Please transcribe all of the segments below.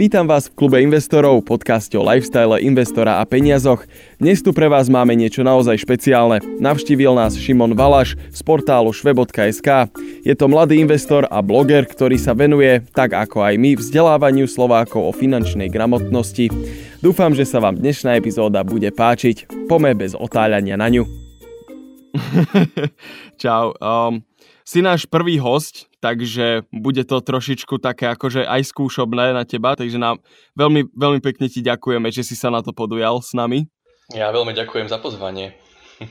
Vítam vás v klube investorov, podcaste o lifestyle, investora a peniazoch. Dnes tu pre vás máme niečo naozaj špeciálne. Navštívil nás Šimon Valaš z portálu švebot.sk. Je to mladý investor a bloger, ktorý sa venuje, tak ako aj my, vzdelávaniu Slovákov o finančnej gramotnosti. Dúfam, že sa vám dnešná epizóda bude páčiť. Pome bez otáľania na ňu. Čau. Um, si náš prvý host, takže bude to trošičku také akože aj skúšobné na teba, takže nám veľmi, veľmi pekne ti ďakujeme, že si sa na to podujal s nami. Ja veľmi ďakujem za pozvanie.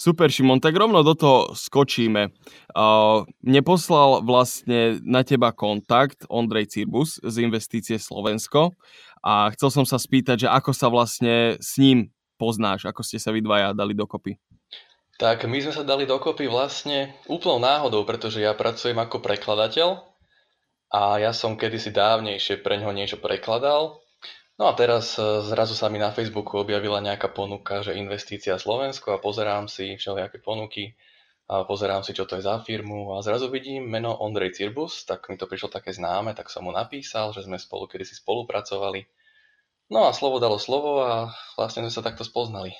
Super, Šimon, tak rovno do toho skočíme. Uh, mne poslal vlastne na teba kontakt Ondrej Cirbus z Investície Slovensko a chcel som sa spýtať, že ako sa vlastne s ním poznáš, ako ste sa vy dvaja dali dokopy. Tak my sme sa dali dokopy vlastne úplnou náhodou, pretože ja pracujem ako prekladateľ a ja som kedysi dávnejšie pre ňoho niečo prekladal. No a teraz e, zrazu sa mi na Facebooku objavila nejaká ponuka, že investícia Slovensko a pozerám si všelijaké ponuky a pozerám si, čo to je za firmu a zrazu vidím meno Ondrej Cirbus, tak mi to prišlo také známe, tak som mu napísal, že sme spolu kedysi spolupracovali. No a slovo dalo slovo a vlastne sme sa takto spoznali.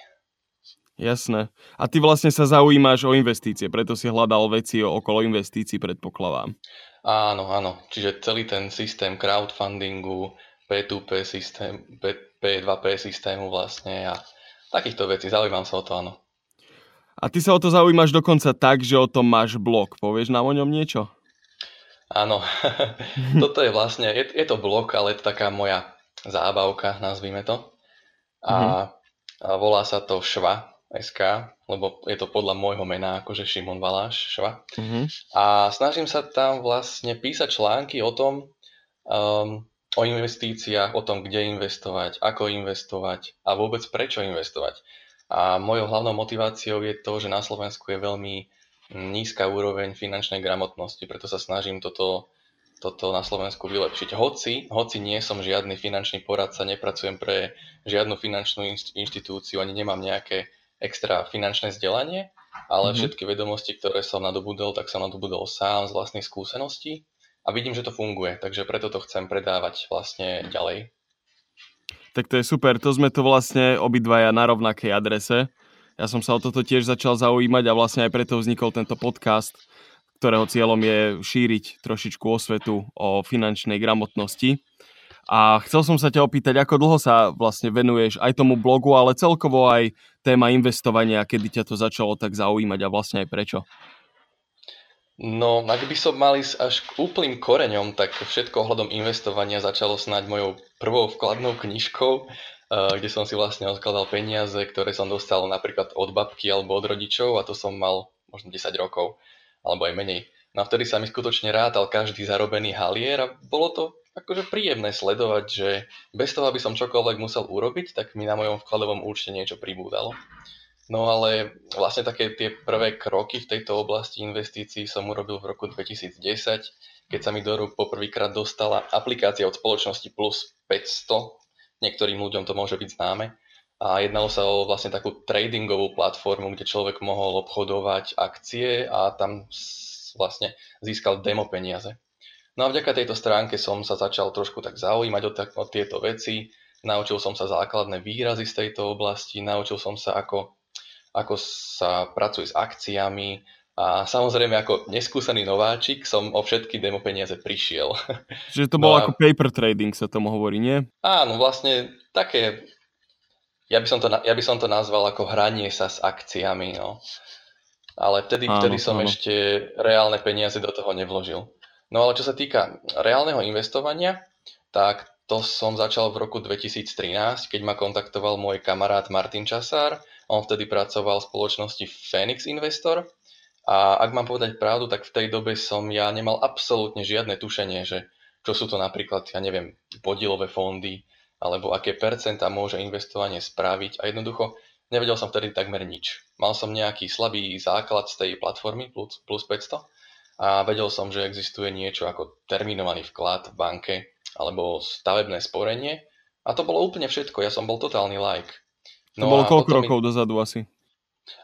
Jasné. A ty vlastne sa zaujímaš o investície, preto si hľadal veci okolo investícií, predpokladám. Áno, áno. Čiže celý ten systém crowdfundingu, P2P systém, P2P systému vlastne a takýchto vecí. Zaujímam sa o to, áno. A ty sa o to zaujímaš dokonca tak, že o tom máš blog. Povieš nám o ňom niečo? Áno. Toto je vlastne, je, je to blog, ale je to taká moja zábavka, nazvime to. A, mm-hmm. a volá sa to Šva, SK, lebo je to podľa môjho mena, akože Šimon Valáš, Šva. Mm-hmm. A snažím sa tam vlastne písať články o tom, um, o investíciách, o tom, kde investovať, ako investovať a vôbec prečo investovať. A mojou hlavnou motiváciou je to, že na Slovensku je veľmi nízka úroveň finančnej gramotnosti, preto sa snažím toto, toto na Slovensku vylepšiť. Hoci, hoci nie som žiadny finančný poradca, nepracujem pre žiadnu finančnú inštitúciu, ani nemám nejaké extra finančné vzdelanie, ale mm-hmm. všetky vedomosti, ktoré som nadobudol, tak som nadobudol sám z vlastných skúseností a vidím, že to funguje, takže preto to chcem predávať vlastne ďalej. Tak to je super, to sme to vlastne obidvaja na rovnakej adrese. Ja som sa o toto tiež začal zaujímať a vlastne aj preto vznikol tento podcast, ktorého cieľom je šíriť trošičku osvetu o finančnej gramotnosti. A chcel som sa ťa opýtať, ako dlho sa vlastne venuješ aj tomu blogu, ale celkovo aj téma investovania, kedy ťa to začalo tak zaujímať a vlastne aj prečo? No, ak by som mal ísť až k úplným koreňom, tak všetko ohľadom investovania začalo snáď mojou prvou vkladnou knižkou, eh, kde som si vlastne odkladal peniaze, ktoré som dostal napríklad od babky alebo od rodičov a to som mal možno 10 rokov, alebo aj menej. No a vtedy sa mi skutočne rátal každý zarobený halier a bolo to akože príjemné sledovať, že bez toho, aby som čokoľvek musel urobiť, tak mi na mojom vkladovom účte niečo pribúdalo. No ale vlastne také tie prvé kroky v tejto oblasti investícií som urobil v roku 2010, keď sa mi do rúk poprvýkrát dostala aplikácia od spoločnosti Plus 500. Niektorým ľuďom to môže byť známe. A jednalo sa o vlastne takú tradingovú platformu, kde človek mohol obchodovať akcie a tam vlastne získal demo peniaze. No a vďaka tejto stránke som sa začal trošku tak zaujímať o, tak, o tieto veci, naučil som sa základné výrazy z tejto oblasti, naučil som sa, ako, ako sa pracuje s akciami a samozrejme ako neskúsený nováčik som o všetky demo peniaze prišiel. Čiže to bolo no a... ako paper trading sa tomu hovorí, nie? Áno, vlastne také, ja by som to, ja by som to nazval ako hranie sa s akciami, no. Ale vtedy, áno, vtedy som áno. ešte reálne peniaze do toho nevložil. No ale čo sa týka reálneho investovania, tak to som začal v roku 2013, keď ma kontaktoval môj kamarát Martin Časár. On vtedy pracoval v spoločnosti Phoenix Investor. A ak mám povedať pravdu, tak v tej dobe som ja nemal absolútne žiadne tušenie, že čo sú to napríklad, ja neviem, podielové fondy, alebo aké percenta môže investovanie spraviť. A jednoducho nevedel som vtedy takmer nič. Mal som nejaký slabý základ z tej platformy plus, plus 500 a vedel som, že existuje niečo ako terminovaný vklad v banke alebo stavebné sporenie a to bolo úplne všetko, ja som bol totálny like. No to bolo koľko rokov mi... dozadu asi?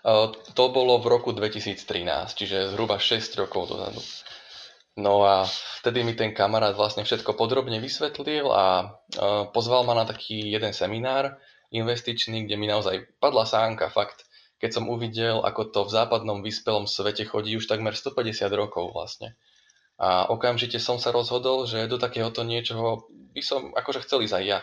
Uh, to bolo v roku 2013, čiže zhruba 6 rokov dozadu. No a vtedy mi ten kamarát vlastne všetko podrobne vysvetlil a pozval ma na taký jeden seminár investičný, kde mi naozaj padla sánka, fakt. Keď som uvidel, ako to v západnom vyspelom svete chodí už takmer 150 rokov vlastne. A okamžite som sa rozhodol, že do takéhoto niečoho by som akože chcel ísť aj ja.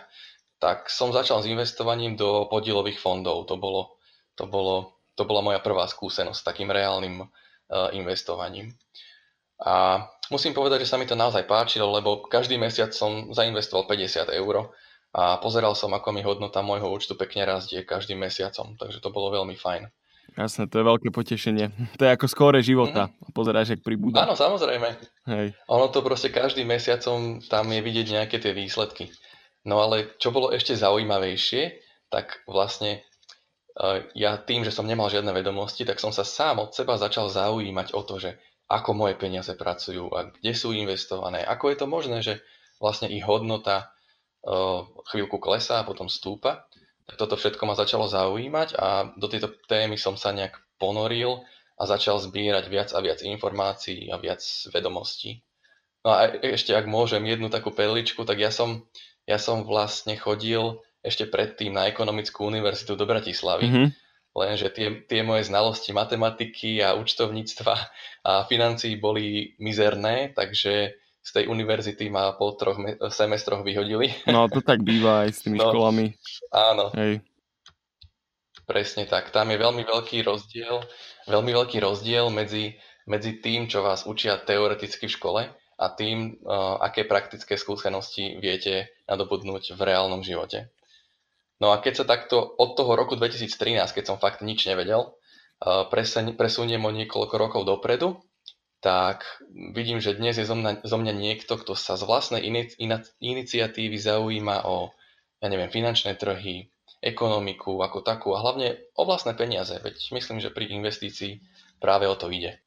Tak som začal s investovaním do podielových fondov. To, bolo, to, bolo, to bola moja prvá skúsenosť s takým reálnym uh, investovaním. A musím povedať, že sa mi to naozaj páčilo, lebo každý mesiac som zainvestoval 50 eur a pozeral som, ako mi hodnota môjho účtu pekne rastie každým mesiacom, takže to bolo veľmi fajn. Jasné, to je veľké potešenie. To je ako skóre života. Mm. Pozeráš, jak pribúda. Áno, samozrejme. Hej. Ono to proste každým mesiacom tam je vidieť nejaké tie výsledky. No ale čo bolo ešte zaujímavejšie, tak vlastne e, ja tým, že som nemal žiadne vedomosti, tak som sa sám od seba začal zaujímať o to, že ako moje peniaze pracujú a kde sú investované. Ako je to možné, že vlastne ich hodnota chvíľku klesá a potom stúpa. Tak toto všetko ma začalo zaujímať a do tejto témy som sa nejak ponoril a začal zbierať viac a viac informácií a viac vedomostí. No a e, ešte ak môžem jednu takú perličku, tak ja som, ja som vlastne chodil ešte predtým na ekonomickú univerzitu do Bratislavy. Mm-hmm lenže tie, tie moje znalosti matematiky a účtovníctva a financií boli mizerné, takže z tej univerzity ma po troch semestroch vyhodili. No to tak býva aj s tými no, školami. Áno. Hej. Presne tak. Tam je veľmi veľký rozdiel, veľmi veľký rozdiel medzi, medzi tým, čo vás učia teoreticky v škole a tým, uh, aké praktické skúsenosti viete nadobudnúť v reálnom živote. No a keď sa takto od toho roku 2013, keď som fakt nič nevedel, presuniem o niekoľko rokov dopredu, tak vidím, že dnes je zo mňa, zo mňa niekto, kto sa z vlastnej iniciatívy zaujíma o, ja neviem, finančné trhy, ekonomiku ako takú a hlavne o vlastné peniaze, veď myslím, že pri investícii práve o to ide.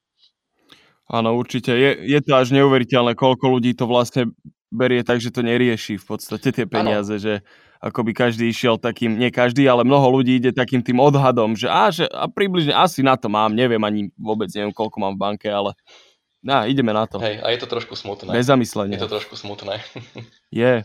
Áno, určite. Je, je to až neuveriteľné, koľko ľudí to vlastne berie tak, že to nerieši v podstate tie peniaze, ano. že ako by každý išiel takým, nie každý, ale mnoho ľudí ide takým tým odhadom, že, á, že a približne asi na to mám, neviem ani vôbec, neviem koľko mám v banke, ale na, ideme na to. Hej, a je to trošku smutné. Bez zamyslenia. Je to trošku smutné. je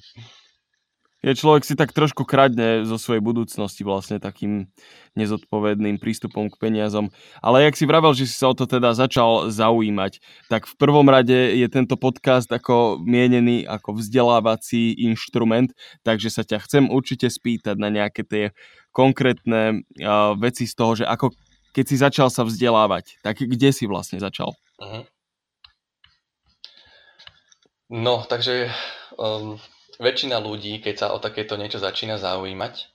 je človek si tak trošku kradne zo svojej budúcnosti vlastne takým nezodpovedným prístupom k peniazom. Ale jak si vravel, že si sa o to teda začal zaujímať, tak v prvom rade je tento podcast ako mienený ako vzdelávací inštrument, takže sa ťa chcem určite spýtať na nejaké tie konkrétne uh, veci z toho, že ako keď si začal sa vzdelávať, tak kde si vlastne začal? Uh-huh. No, takže um, väčšina ľudí, keď sa o takéto niečo začína zaujímať,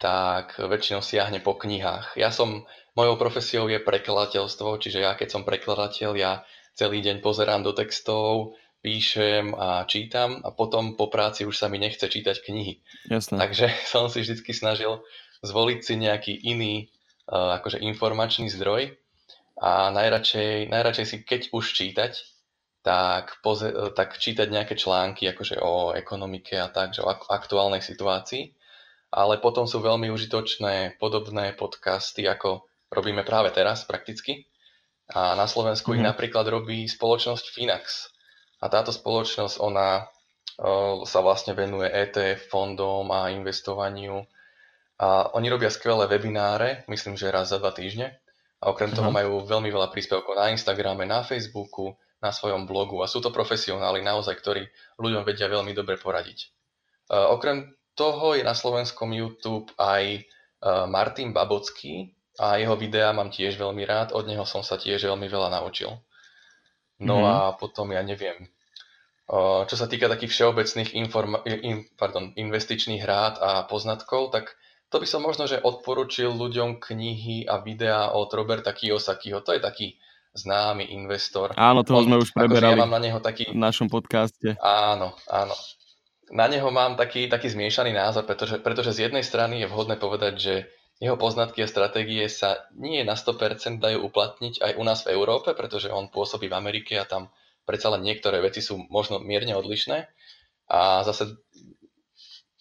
tak väčšinou siahne po knihách. Ja som, mojou profesiou je prekladateľstvo, čiže ja keď som prekladateľ, ja celý deň pozerám do textov, píšem a čítam a potom po práci už sa mi nechce čítať knihy. Jasné. Takže som si vždy snažil zvoliť si nejaký iný uh, akože informačný zdroj a najradšej, najradšej si keď už čítať, tak, poze- tak čítať nejaké články akože o ekonomike a tak, že o aktuálnej situácii. Ale potom sú veľmi užitočné podobné podcasty, ako robíme práve teraz prakticky. A na Slovensku mm-hmm. ich mhm. napríklad robí spoločnosť Finax. A táto spoločnosť, ona o, sa vlastne venuje ETF fondom a investovaniu. A oni robia skvelé webináre, myslím, že raz za dva týždne. A okrem toho mhm. majú veľmi veľa príspevkov na Instagrame, na Facebooku, na svojom blogu a sú to profesionáli naozaj, ktorí ľuďom vedia veľmi dobre poradiť. Uh, okrem toho je na slovenskom YouTube aj uh, Martin Babocký a jeho videá mám tiež veľmi rád, od neho som sa tiež veľmi veľa naučil. No mm-hmm. a potom ja neviem, uh, čo sa týka takých všeobecných informa- in, pardon, investičných rád a poznatkov, tak to by som možno, že odporučil ľuďom knihy a videá od Roberta Kiyosakiho. To je taký známy investor. Áno, toho On, sme už preberali ja mám na neho taký... v našom podcaste. Áno, áno. Na neho mám taký, taký zmiešaný názor, pretože, pretože z jednej strany je vhodné povedať, že jeho poznatky a stratégie sa nie na 100% dajú uplatniť aj u nás v Európe, pretože on pôsobí v Amerike a tam predsa len niektoré veci sú možno mierne odlišné. A zase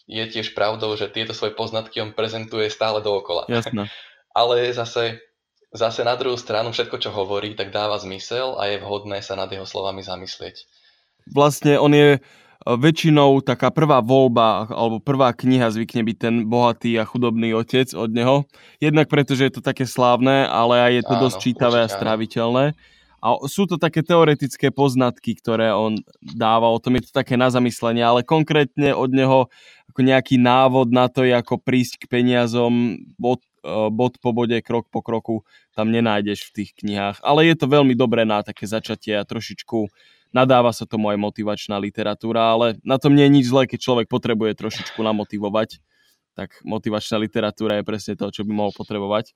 je tiež pravdou, že tieto svoje poznatky on prezentuje stále dookola. Jasné. Ale zase zase na druhú stranu všetko, čo hovorí, tak dáva zmysel a je vhodné sa nad jeho slovami zamyslieť. Vlastne on je väčšinou taká prvá voľba alebo prvá kniha zvykne byť ten bohatý a chudobný otec od neho. Jednak preto, že je to také slávne, ale aj je to Áno, dosť čítavé a stráviteľné. A sú to také teoretické poznatky, ktoré on dáva, o tom je to také na zamyslenie, ale konkrétne od neho ako nejaký návod na to, ako prísť k peniazom bod, e, bod po bode, krok po kroku, tam nenájdeš v tých knihách. Ale je to veľmi dobré na také začatie a trošičku nadáva sa tomu aj motivačná literatúra, ale na tom nie je nič zlé, keď človek potrebuje trošičku namotivovať, tak motivačná literatúra je presne to, čo by mohol potrebovať.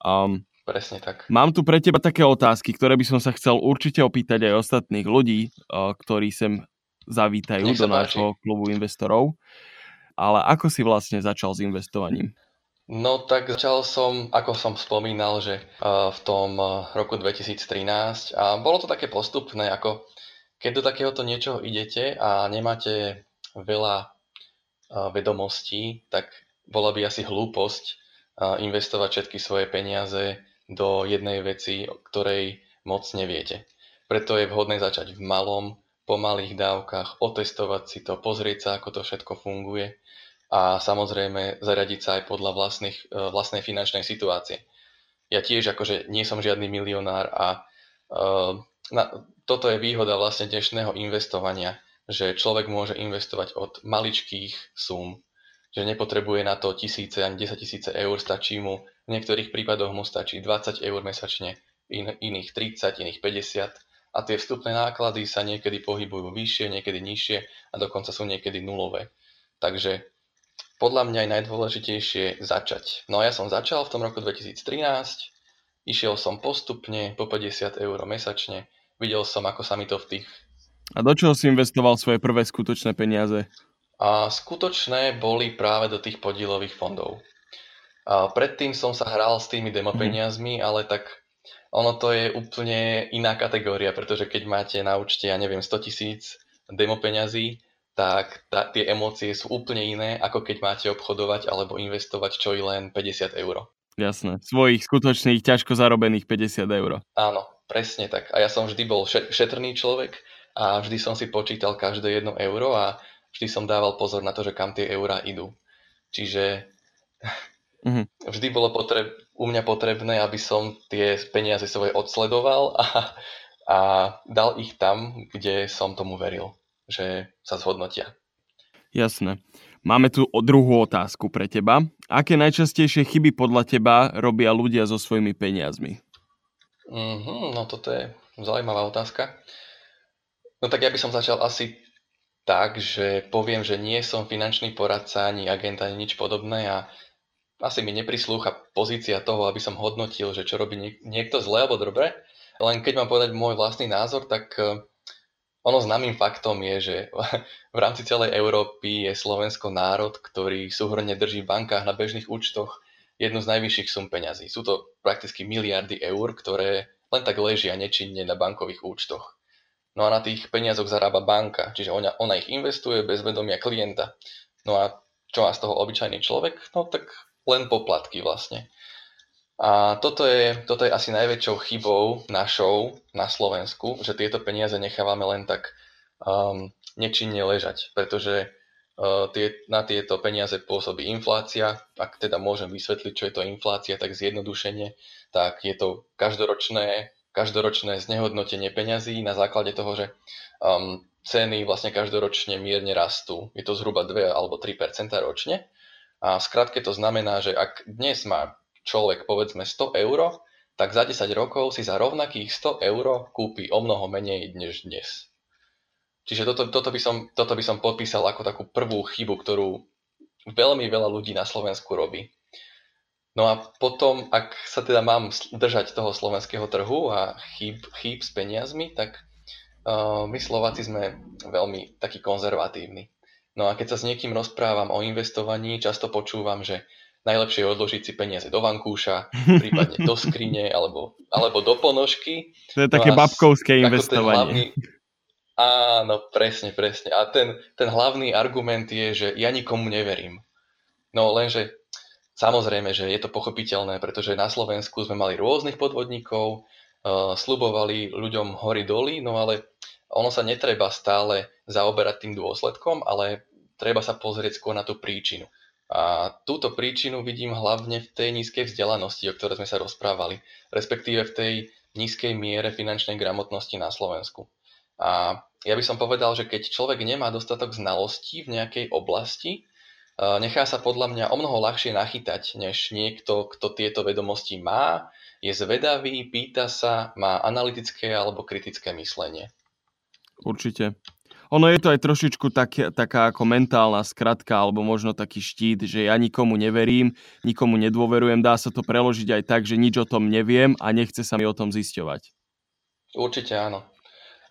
Um, Presne tak. Mám tu pre teba také otázky, ktoré by som sa chcel určite opýtať aj ostatných ľudí, ktorí sem zavítajú do nášho klubu investorov. Ale ako si vlastne začal s investovaním? No tak začal som, ako som spomínal, že v tom roku 2013 a bolo to také postupné, ako keď do takéhoto niečoho idete a nemáte veľa vedomostí, tak bola by asi hlúposť investovať všetky svoje peniaze do jednej veci, ktorej moc neviete. Preto je vhodné začať v malom, po malých dávkach, otestovať si to, pozrieť sa, ako to všetko funguje a samozrejme zaradiť sa aj podľa vlastných, e, vlastnej finančnej situácie. Ja tiež akože nie som žiadny milionár a uh, na, toto je výhoda vlastne dnešného investovania, že človek môže investovať od maličkých súm, že nepotrebuje na to tisíce ani 10 tisíce eur, stačí mu v niektorých prípadoch mu stačí 20 eur mesačne, in, iných 30, iných 50 a tie vstupné náklady sa niekedy pohybujú vyššie, niekedy nižšie a dokonca sú niekedy nulové. Takže podľa mňa je najdôležitejšie začať. No a ja som začal v tom roku 2013, išiel som postupne po 50 eur mesačne, videl som, ako sa mi to v tých... A do čoho si investoval svoje prvé skutočné peniaze? A skutočné boli práve do tých podielových fondov. A predtým som sa hral s tými demo mhm. peniazmi, ale tak ono to je úplne iná kategória, pretože keď máte na účte, ja neviem, 100 tisíc demo peňazí, tak tá, tie emócie sú úplne iné, ako keď máte obchodovať alebo investovať čo i len 50 eur. Jasné, svojich skutočných ťažko zarobených 50 eur. Áno, presne tak. A ja som vždy bol šetrný človek a vždy som si počítal každé jedno euro a vždy som dával pozor na to, že kam tie eurá idú. Čiže Mm-hmm. Vždy bolo potreb, u mňa potrebné, aby som tie peniaze svoje odsledoval a, a dal ich tam, kde som tomu veril, že sa zhodnotia. Jasné. Máme tu druhú otázku pre teba. Aké najčastejšie chyby podľa teba robia ľudia so svojimi peniazmi? Mm-hmm, no toto je zaujímavá otázka. No tak ja by som začal asi tak, že poviem, že nie som finančný poradca ani agent ani nič podobné a asi mi neprislúcha pozícia toho, aby som hodnotil, že čo robí niekto zle alebo dobre. Len keď mám povedať môj vlastný názor, tak e, ono známym faktom je, že v rámci celej Európy je Slovensko národ, ktorý súhrne drží v bankách na bežných účtoch jednu z najvyšších sum peňazí. Sú to prakticky miliardy eur, ktoré len tak ležia nečinne na bankových účtoch. No a na tých peniazoch zarába banka, čiže ona, ona ich investuje bez vedomia klienta. No a čo má z toho obyčajný človek? No tak len poplatky vlastne. A toto je, toto je asi najväčšou chybou našou na Slovensku, že tieto peniaze nechávame len tak um, nečinne ležať, pretože uh, tie, na tieto peniaze pôsobí inflácia. Ak teda môžem vysvetliť, čo je to inflácia, tak zjednodušenie, tak je to každoročné, každoročné znehodnotenie peňazí na základe toho, že um, ceny vlastne každoročne mierne rastú. Je to zhruba 2 alebo 3% ročne a skratke to znamená, že ak dnes má človek povedzme 100 eur, tak za 10 rokov si za rovnakých 100 eur kúpi o mnoho menej než dnes. Čiže toto, toto, by som, toto by som podpísal ako takú prvú chybu, ktorú veľmi veľa ľudí na Slovensku robí. No a potom, ak sa teda mám držať toho slovenského trhu a chýb, chýb s peniazmi, tak uh, my Slováci sme veľmi takí konzervatívni. No a keď sa s niekým rozprávam o investovaní, často počúvam, že najlepšie je odložiť si peniaze do vankúša, prípadne do skrine alebo, alebo do ponožky. To je no také babkovské investovanie. Hlavný... Áno, presne, presne. A ten, ten hlavný argument je, že ja nikomu neverím. No lenže samozrejme, že je to pochopiteľné, pretože na Slovensku sme mali rôznych podvodníkov, slubovali ľuďom hory doly, no ale ono sa netreba stále zaoberať tým dôsledkom, ale treba sa pozrieť skôr na tú príčinu. A túto príčinu vidím hlavne v tej nízkej vzdelanosti, o ktorej sme sa rozprávali, respektíve v tej nízkej miere finančnej gramotnosti na Slovensku. A ja by som povedal, že keď človek nemá dostatok znalostí v nejakej oblasti, nechá sa podľa mňa o mnoho ľahšie nachytať, než niekto, kto tieto vedomosti má, je zvedavý, pýta sa, má analytické alebo kritické myslenie. Určite. Ono je to aj trošičku tak, taká ako mentálna skratka, alebo možno taký štít, že ja nikomu neverím, nikomu nedôverujem, dá sa to preložiť aj tak, že nič o tom neviem a nechce sa mi o tom zisťovať. Určite áno.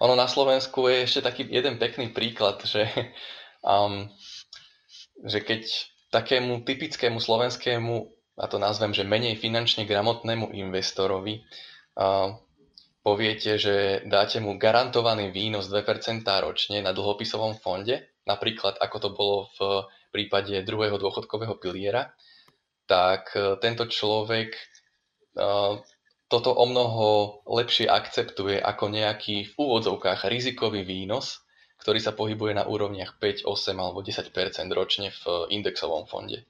Ono na Slovensku je ešte taký jeden pekný príklad, že, um, že keď takému typickému slovenskému, a to nazvem, že menej finančne gramotnému investorovi, uh, poviete, že dáte mu garantovaný výnos 2% ročne na dlhopisovom fonde, napríklad ako to bolo v prípade druhého dôchodkového piliera, tak e, tento človek e, toto o mnoho lepšie akceptuje ako nejaký v úvodzovkách rizikový výnos, ktorý sa pohybuje na úrovniach 5, 8 alebo 10% ročne v indexovom fonde.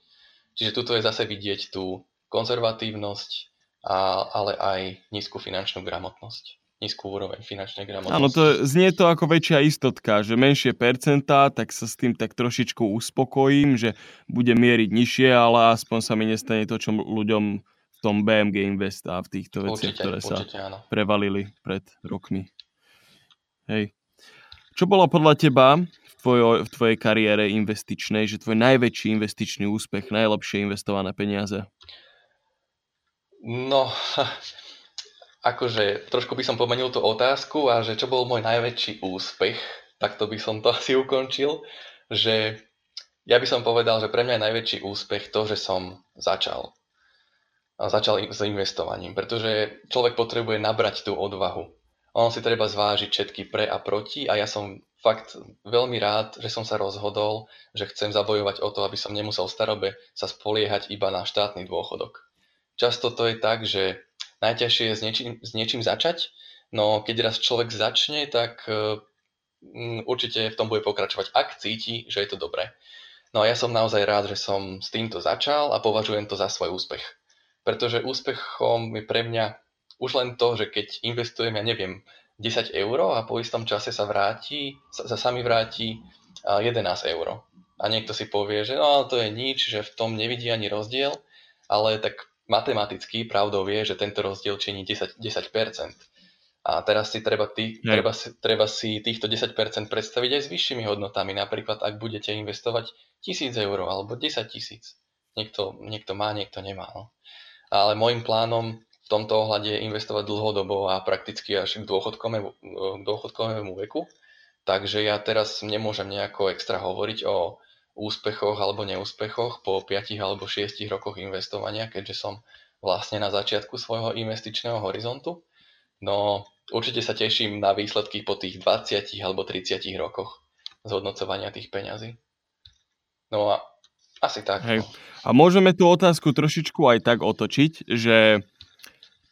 Čiže tuto je zase vidieť tú konzervatívnosť a, ale aj nízku finančnú gramotnosť nízku úroveň finančnej gramotnosti. Áno, to znie to ako väčšia istotka, že menšie percentá, tak sa s tým tak trošičku uspokojím, že bude mieriť nižšie, ale aspoň sa mi nestane to, čo ľuďom v tom BMG Invest a v týchto veciach, ktoré sa áno. prevalili pred rokmi. Hej. Čo bolo podľa teba v, tvojo, v tvojej kariére investičnej, že tvoj najväčší investičný úspech, najlepšie investované peniaze? No, akože trošku by som pomenil tú otázku a že čo bol môj najväčší úspech, tak to by som to asi ukončil, že ja by som povedal, že pre mňa je najväčší úspech to, že som začal. A začal s investovaním, pretože človek potrebuje nabrať tú odvahu. On si treba zvážiť všetky pre a proti a ja som fakt veľmi rád, že som sa rozhodol, že chcem zabojovať o to, aby som nemusel starobe sa spoliehať iba na štátny dôchodok. Často to je tak, že najťažšie je s niečím, s niečím začať, no keď raz človek začne, tak uh, určite v tom bude pokračovať, ak cíti, že je to dobré. No a ja som naozaj rád, že som s týmto začal a považujem to za svoj úspech. Pretože úspechom je pre mňa už len to, že keď investujem, ja neviem, 10 eur a po istom čase sa vráti, sa, sa sami vráti 11 eur. A niekto si povie, že no to je nič, že v tom nevidí ani rozdiel, ale tak matematicky pravdou je, že tento rozdiel činí 10, 10%. A teraz si treba, tý, treba, si, treba si týchto 10% predstaviť aj s vyššími hodnotami. Napríklad, ak budete investovať 1000 eur alebo 10 tisíc. Niekto, niekto má, niekto nemá. No. Ale môjim plánom v tomto ohľade je investovať dlhodobo a prakticky až k dôchodkovému, dôchodkovému veku. Takže ja teraz nemôžem nejako extra hovoriť o úspechoch alebo neúspechoch po 5 alebo 6 rokoch investovania, keďže som vlastne na začiatku svojho investičného horizontu. No určite sa teším na výsledky po tých 20 alebo 30 rokoch zhodnocovania tých peňazí. No a asi tak. Hej. A môžeme tú otázku trošičku aj tak otočiť, že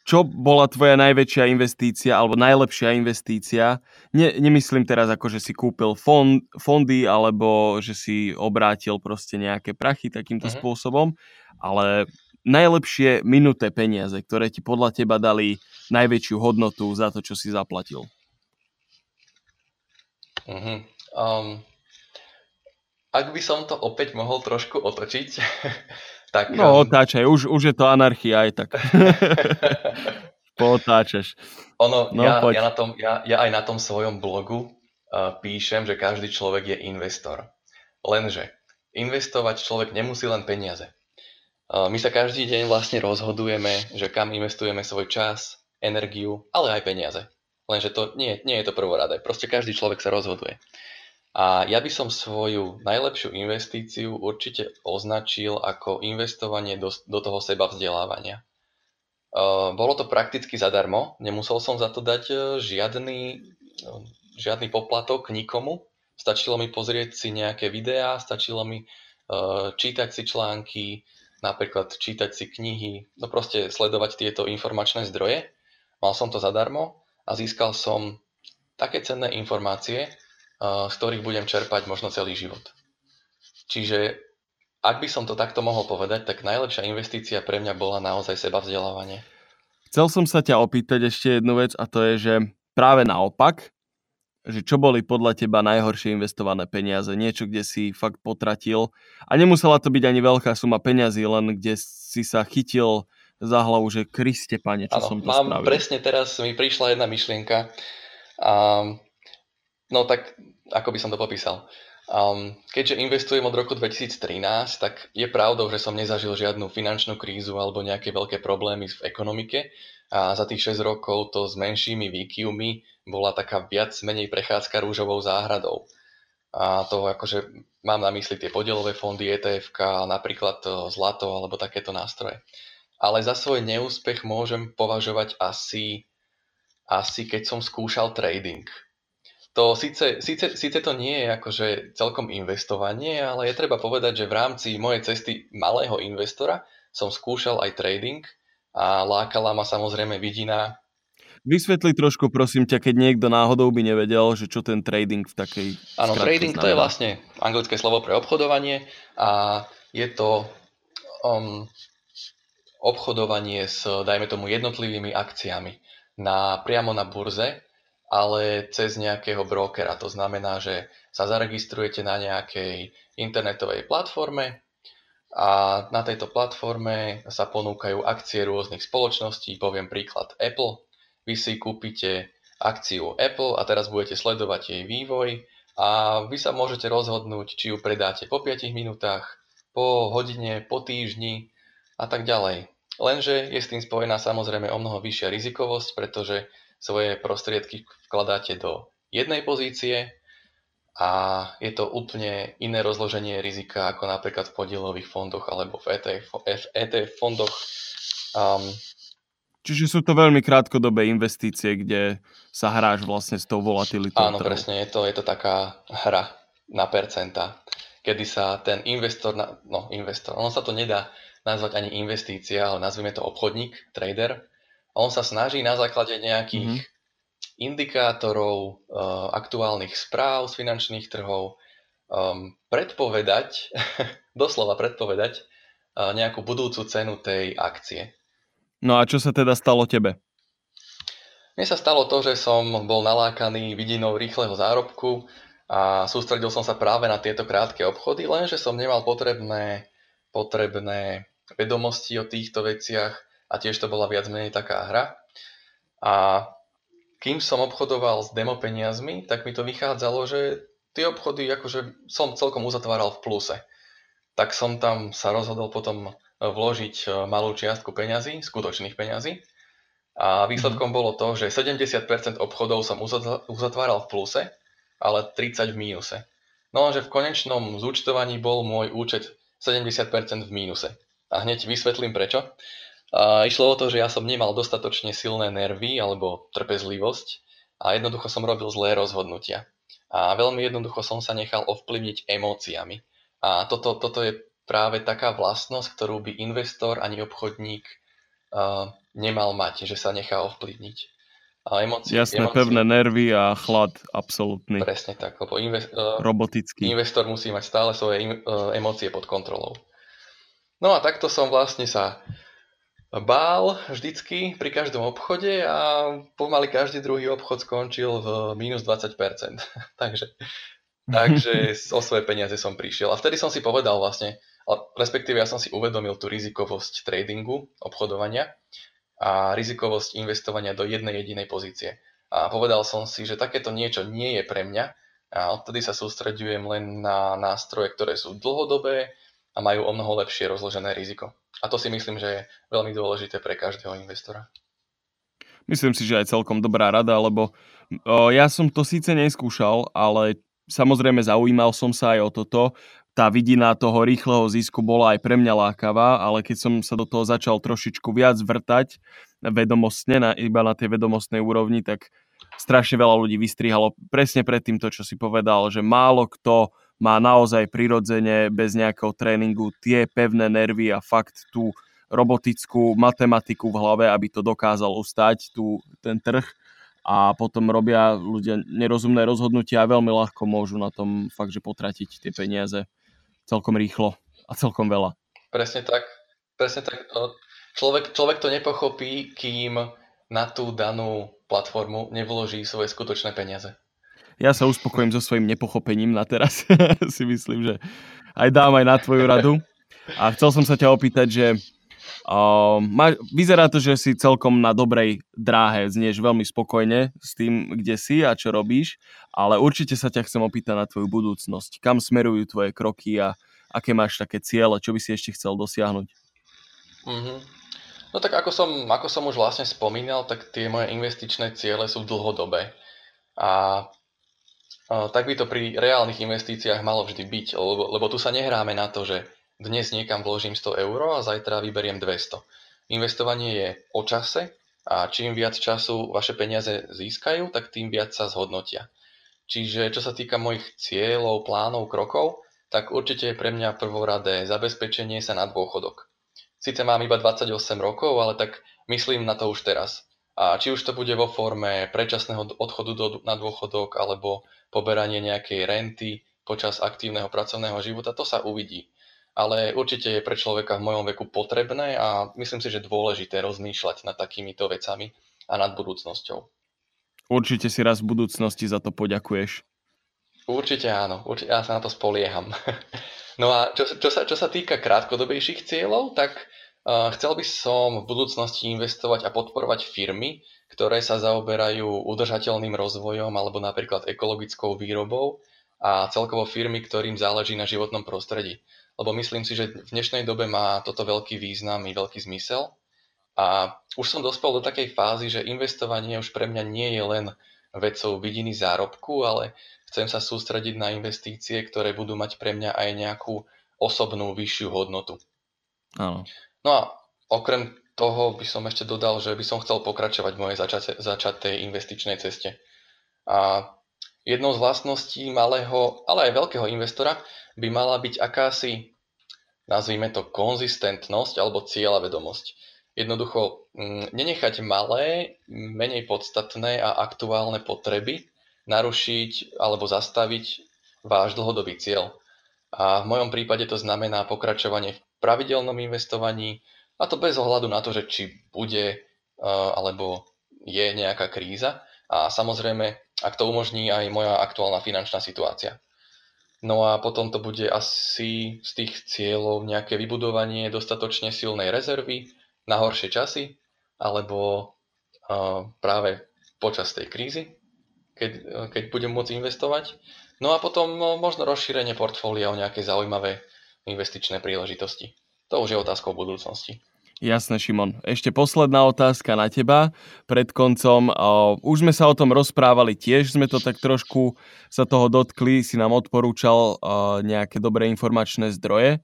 čo bola tvoja najväčšia investícia alebo najlepšia investícia? Ne, nemyslím teraz ako, že si kúpil fond, fondy alebo že si obrátil proste nejaké prachy takýmto uh-huh. spôsobom, ale najlepšie minuté peniaze, ktoré ti podľa teba dali najväčšiu hodnotu za to, čo si zaplatil. Uh-huh. Um, ak by som to opäť mohol trošku otočiť, Tak, no, um... otáčaj, už, už je to anarchia aj tak. Pootáčaš. Ono, no, ja, ja, na tom, ja, ja aj na tom svojom blogu uh, píšem, že každý človek je investor. Lenže investovať človek nemusí len peniaze. Uh, my sa každý deň vlastne rozhodujeme, že kam investujeme svoj čas, energiu, ale aj peniaze. Lenže to nie, nie je to prvoradé. Proste každý človek sa rozhoduje. A ja by som svoju najlepšiu investíciu určite označil ako investovanie do, do toho seba vzdelávania. Bolo to prakticky zadarmo, nemusel som za to dať e, žiadny, no, žiadny poplatok nikomu. Stačilo mi pozrieť si nejaké videá, stačilo mi uh, čítať si články, napríklad čítať si knihy, no proste sledovať tieto informačné zdroje. Mal som to zadarmo a získal som také cenné informácie, z ktorých budem čerpať možno celý život. Čiže ak by som to takto mohol povedať, tak najlepšia investícia pre mňa bola naozaj seba vzdelávanie. Chcel som sa ťa opýtať ešte jednu vec a to je, že práve naopak, že čo boli podľa teba najhoršie investované peniaze, niečo, kde si fakt potratil a nemusela to byť ani veľká suma peňazí, len kde si sa chytil za hlavu, že Kriste, pane, čo ano, som to mám spravil. presne teraz mi prišla jedna myšlienka. Um, no tak, ako by som to popísal. Um, keďže investujem od roku 2013, tak je pravdou, že som nezažil žiadnu finančnú krízu alebo nejaké veľké problémy v ekonomike a za tých 6 rokov to s menšími výkyvmi bola taká viac menej prechádzka rúžovou záhradou. A to akože mám na mysli tie podielové fondy, ETF, napríklad e, zlato alebo takéto nástroje. Ale za svoj neúspech môžem považovať asi, asi keď som skúšal trading. To síce, síce, síce to nie je akože celkom investovanie, ale je treba povedať, že v rámci mojej cesty malého investora som skúšal aj trading a lákala ma samozrejme vidina Vysvetli trošku, prosím ťa, keď niekto náhodou by nevedel, že čo ten trading v takej... Áno, trading znamená. to je vlastne anglické slovo pre obchodovanie a je to um, obchodovanie s, dajme tomu, jednotlivými akciami na, priamo na burze, ale cez nejakého brokera. To znamená, že sa zaregistrujete na nejakej internetovej platforme a na tejto platforme sa ponúkajú akcie rôznych spoločností. Poviem príklad Apple vy si kúpite akciu Apple a teraz budete sledovať jej vývoj a vy sa môžete rozhodnúť, či ju predáte po 5 minútach, po hodine, po týždni a tak ďalej. Lenže je s tým spojená samozrejme o mnoho vyššia rizikovosť, pretože svoje prostriedky vkladáte do jednej pozície a je to úplne iné rozloženie rizika ako napríklad v podielových fondoch alebo v ETF, ETF fondoch. Um, Čiže sú to veľmi krátkodobé investície, kde sa hráš vlastne s tou volatilitou. Áno, trhu. presne, je to, je to taká hra na percenta, kedy sa ten investor, no investor, on sa to nedá nazvať ani investícia, ale nazvime to obchodník, trader, on sa snaží na základe nejakých mm-hmm. indikátorov, uh, aktuálnych správ z finančných trhov um, predpovedať, doslova predpovedať uh, nejakú budúcu cenu tej akcie. No a čo sa teda stalo tebe? Mne sa stalo to, že som bol nalákaný vidinou rýchleho zárobku a sústredil som sa práve na tieto krátke obchody, lenže som nemal potrebné, potrebné vedomosti o týchto veciach a tiež to bola viac menej taká hra. A kým som obchodoval s demo peniazmi, tak mi to vychádzalo, že tie obchody akože som celkom uzatváral v pluse. Tak som tam sa rozhodol potom vložiť e, malú čiastku peňazí, skutočných peňazí. A výsledkom mm. bolo to, že 70% obchodov som uzatváral v pluse, ale 30 v mínuse. No že v konečnom zúčtovaní bol môj účet 70% v mínuse. A hneď vysvetlím prečo. A išlo o to, že ja som nemal dostatočne silné nervy alebo trpezlivosť a jednoducho som robil zlé rozhodnutia. A veľmi jednoducho som sa nechal ovplyvniť emóciami. A toto, toto je práve taká vlastnosť, ktorú by investor ani obchodník uh, nemal mať, že sa nechá ovplyvniť. A emócie, Jasné, emócie, pevné nervy a chlad absolútny. Presne tak, lebo inve- uh, Robotický. investor musí mať stále svoje im, uh, emócie pod kontrolou. No a takto som vlastne sa bál vždycky pri každom obchode a pomaly každý druhý obchod skončil v minus 20%. takže, takže o svoje peniaze som prišiel. A vtedy som si povedal vlastne, respektíve ja som si uvedomil tú rizikovosť tradingu, obchodovania a rizikovosť investovania do jednej jedinej pozície. A povedal som si, že takéto niečo nie je pre mňa a odtedy sa sústreďujem len na nástroje, ktoré sú dlhodobé a majú o mnoho lepšie rozložené riziko. A to si myslím, že je veľmi dôležité pre každého investora. Myslím si, že aj celkom dobrá rada, lebo ja som to síce neskúšal, ale samozrejme zaujímal som sa aj o toto tá vidina toho rýchleho zisku bola aj pre mňa lákavá, ale keď som sa do toho začal trošičku viac vrtať vedomostne, na, iba na tej vedomostnej úrovni, tak strašne veľa ľudí vystrihalo presne pred týmto, čo si povedal, že málo kto má naozaj prirodzene, bez nejakého tréningu, tie pevné nervy a fakt tú robotickú matematiku v hlave, aby to dokázal ustať, tú, ten trh a potom robia ľudia nerozumné rozhodnutia a veľmi ľahko môžu na tom fakt, že potratiť tie peniaze celkom rýchlo a celkom veľa. Presne tak. Presne tak. Človek, človek to nepochopí, kým na tú danú platformu nevloží svoje skutočné peniaze ja sa uspokojím so svojím nepochopením na teraz. si myslím, že aj dám aj na tvoju radu. A chcel som sa ťa opýtať, že uh, ma, vyzerá to, že si celkom na dobrej dráhe, znieš veľmi spokojne s tým, kde si a čo robíš, ale určite sa ťa chcem opýtať na tvoju budúcnosť. Kam smerujú tvoje kroky a aké máš také ciele, čo by si ešte chcel dosiahnuť? Mm-hmm. No tak ako som, ako som už vlastne spomínal, tak tie moje investičné ciele sú dlhodobé. A tak by to pri reálnych investíciách malo vždy byť, lebo, lebo tu sa nehráme na to, že dnes niekam vložím 100 eur a zajtra vyberiem 200. Investovanie je o čase a čím viac času vaše peniaze získajú, tak tým viac sa zhodnotia. Čiže čo sa týka mojich cieľov, plánov, krokov, tak určite je pre mňa prvoradé zabezpečenie sa na dôchodok. Sice mám iba 28 rokov, ale tak myslím na to už teraz. A či už to bude vo forme predčasného odchodu do, na dôchodok alebo poberanie nejakej renty počas aktívneho pracovného života, to sa uvidí. Ale určite je pre človeka v mojom veku potrebné a myslím si, že dôležité rozmýšľať nad takýmito vecami a nad budúcnosťou. Určite si raz v budúcnosti za to poďakuješ. Určite áno, určite, ja sa na to spolieham. No a čo, čo, sa, čo sa týka krátkodobejších cieľov, tak chcel by som v budúcnosti investovať a podporovať firmy, ktoré sa zaoberajú udržateľným rozvojom alebo napríklad ekologickou výrobou a celkovo firmy, ktorým záleží na životnom prostredí. Lebo myslím si, že v dnešnej dobe má toto veľký význam i veľký zmysel. A už som dospel do takej fázy, že investovanie už pre mňa nie je len vecou vidiny zárobku, ale chcem sa sústrediť na investície, ktoré budú mať pre mňa aj nejakú osobnú vyššiu hodnotu. Áno. No a okrem toho by som ešte dodal, že by som chcel pokračovať v mojej začate, začatej investičnej ceste. A jednou z vlastností malého, ale aj veľkého investora by mala byť akási, nazvime to konzistentnosť alebo cieľa vedomosť. Jednoducho mm, nenechať malé, menej podstatné a aktuálne potreby narušiť alebo zastaviť váš dlhodobý cieľ. A v mojom prípade to znamená pokračovanie v pravidelnom investovaní, a to bez ohľadu na to, že či bude alebo je nejaká kríza. A samozrejme, ak to umožní aj moja aktuálna finančná situácia. No a potom to bude asi z tých cieľov nejaké vybudovanie dostatočne silnej rezervy na horšie časy, alebo práve počas tej krízy, keď, keď budem môcť investovať. No a potom no, možno rozšírenie portfólia o nejaké zaujímavé investičné príležitosti. To už je otázkou budúcnosti. Jasné, Šimon. Ešte posledná otázka na teba. Pred koncom, už sme sa o tom rozprávali, tiež sme to tak trošku sa toho dotkli, si nám odporúčal nejaké dobré informačné zdroje,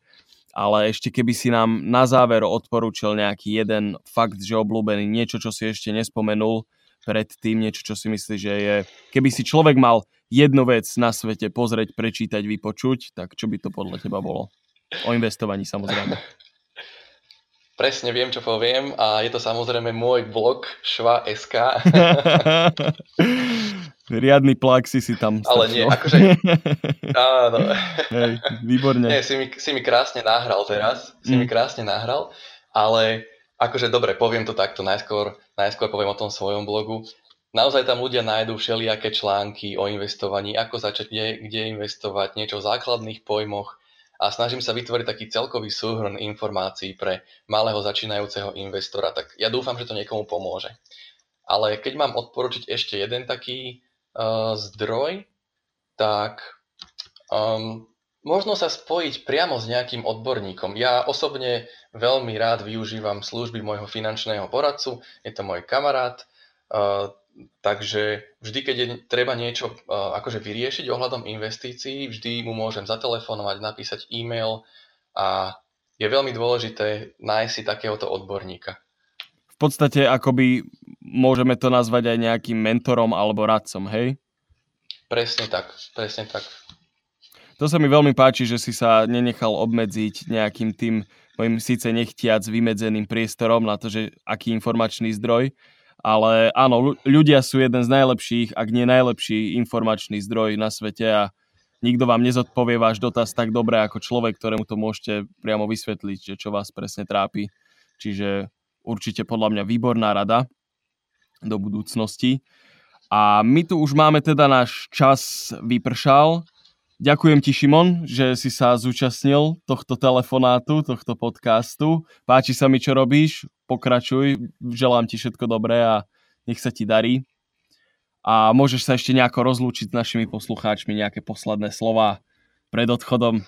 ale ešte keby si nám na záver odporúčal nejaký jeden fakt, že obľúbený, niečo, čo si ešte nespomenul predtým, niečo, čo si myslíš, že je... Keby si človek mal jednu vec na svete pozrieť, prečítať, vypočuť, tak čo by to podľa teba bolo? O investovaní samozrejme. Presne viem, čo poviem a je to samozrejme môj blog šva.sk. Riadny plak si si tam stačil. Ale nie, akože... Áno. Hej, výborne. Nie, si mi, si mi krásne nahral teraz. Si mm. mi krásne nahral, ale akože dobre, poviem to takto. Najskôr, najskôr poviem o tom svojom blogu. Naozaj tam ľudia nájdú všelijaké články o investovaní, ako začať, kde, kde investovať, niečo o základných pojmoch, a snažím sa vytvoriť taký celkový súhrn informácií pre malého začínajúceho investora, tak ja dúfam, že to niekomu pomôže. Ale keď mám odporučiť ešte jeden taký uh, zdroj, tak um, možno sa spojiť priamo s nejakým odborníkom. Ja osobne veľmi rád využívam služby môjho finančného poradcu, je to môj kamarát, uh, Takže vždy, keď je treba niečo uh, akože vyriešiť ohľadom investícií, vždy mu môžem zatelefonovať, napísať e-mail a je veľmi dôležité nájsť si takéhoto odborníka. V podstate akoby môžeme to nazvať aj nejakým mentorom alebo radcom, hej? Presne tak, presne tak. to sa mi veľmi páči, že si sa nenechal obmedziť nejakým tým mojim síce nechtiac vymedzeným priestorom na to, že aký informačný zdroj, ale áno, ľudia sú jeden z najlepších, ak nie najlepší informačný zdroj na svete a nikto vám nezodpovie váš dotaz tak dobre ako človek, ktorému to môžete priamo vysvetliť, že čo vás presne trápi. Čiže určite podľa mňa výborná rada do budúcnosti. A my tu už máme teda náš čas vypršal. Ďakujem ti, Šimon, že si sa zúčastnil tohto telefonátu, tohto podcastu. Páči sa mi, čo robíš, pokračuj, želám ti všetko dobré a nech sa ti darí. A môžeš sa ešte nejako rozlúčiť s našimi poslucháčmi, nejaké posledné slova pred odchodom.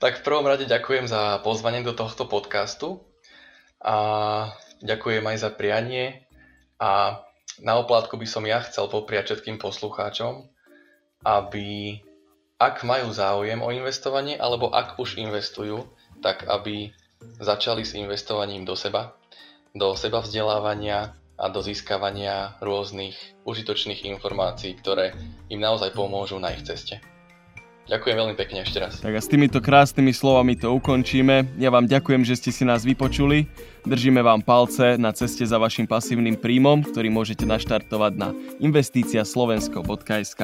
Tak v prvom rade ďakujem za pozvanie do tohto podcastu a ďakujem aj za prianie a na oplátku by som ja chcel popriať všetkým poslucháčom, aby ak majú záujem o investovanie, alebo ak už investujú, tak aby začali s investovaním do seba, do seba vzdelávania a do získavania rôznych užitočných informácií, ktoré im naozaj pomôžu na ich ceste. Ďakujem veľmi pekne ešte raz. Tak a s týmito krásnymi slovami to ukončíme. Ja vám ďakujem, že ste si nás vypočuli. Držíme vám palce na ceste za vašim pasívnym príjmom, ktorý môžete naštartovať na investíciaslovensko.sk.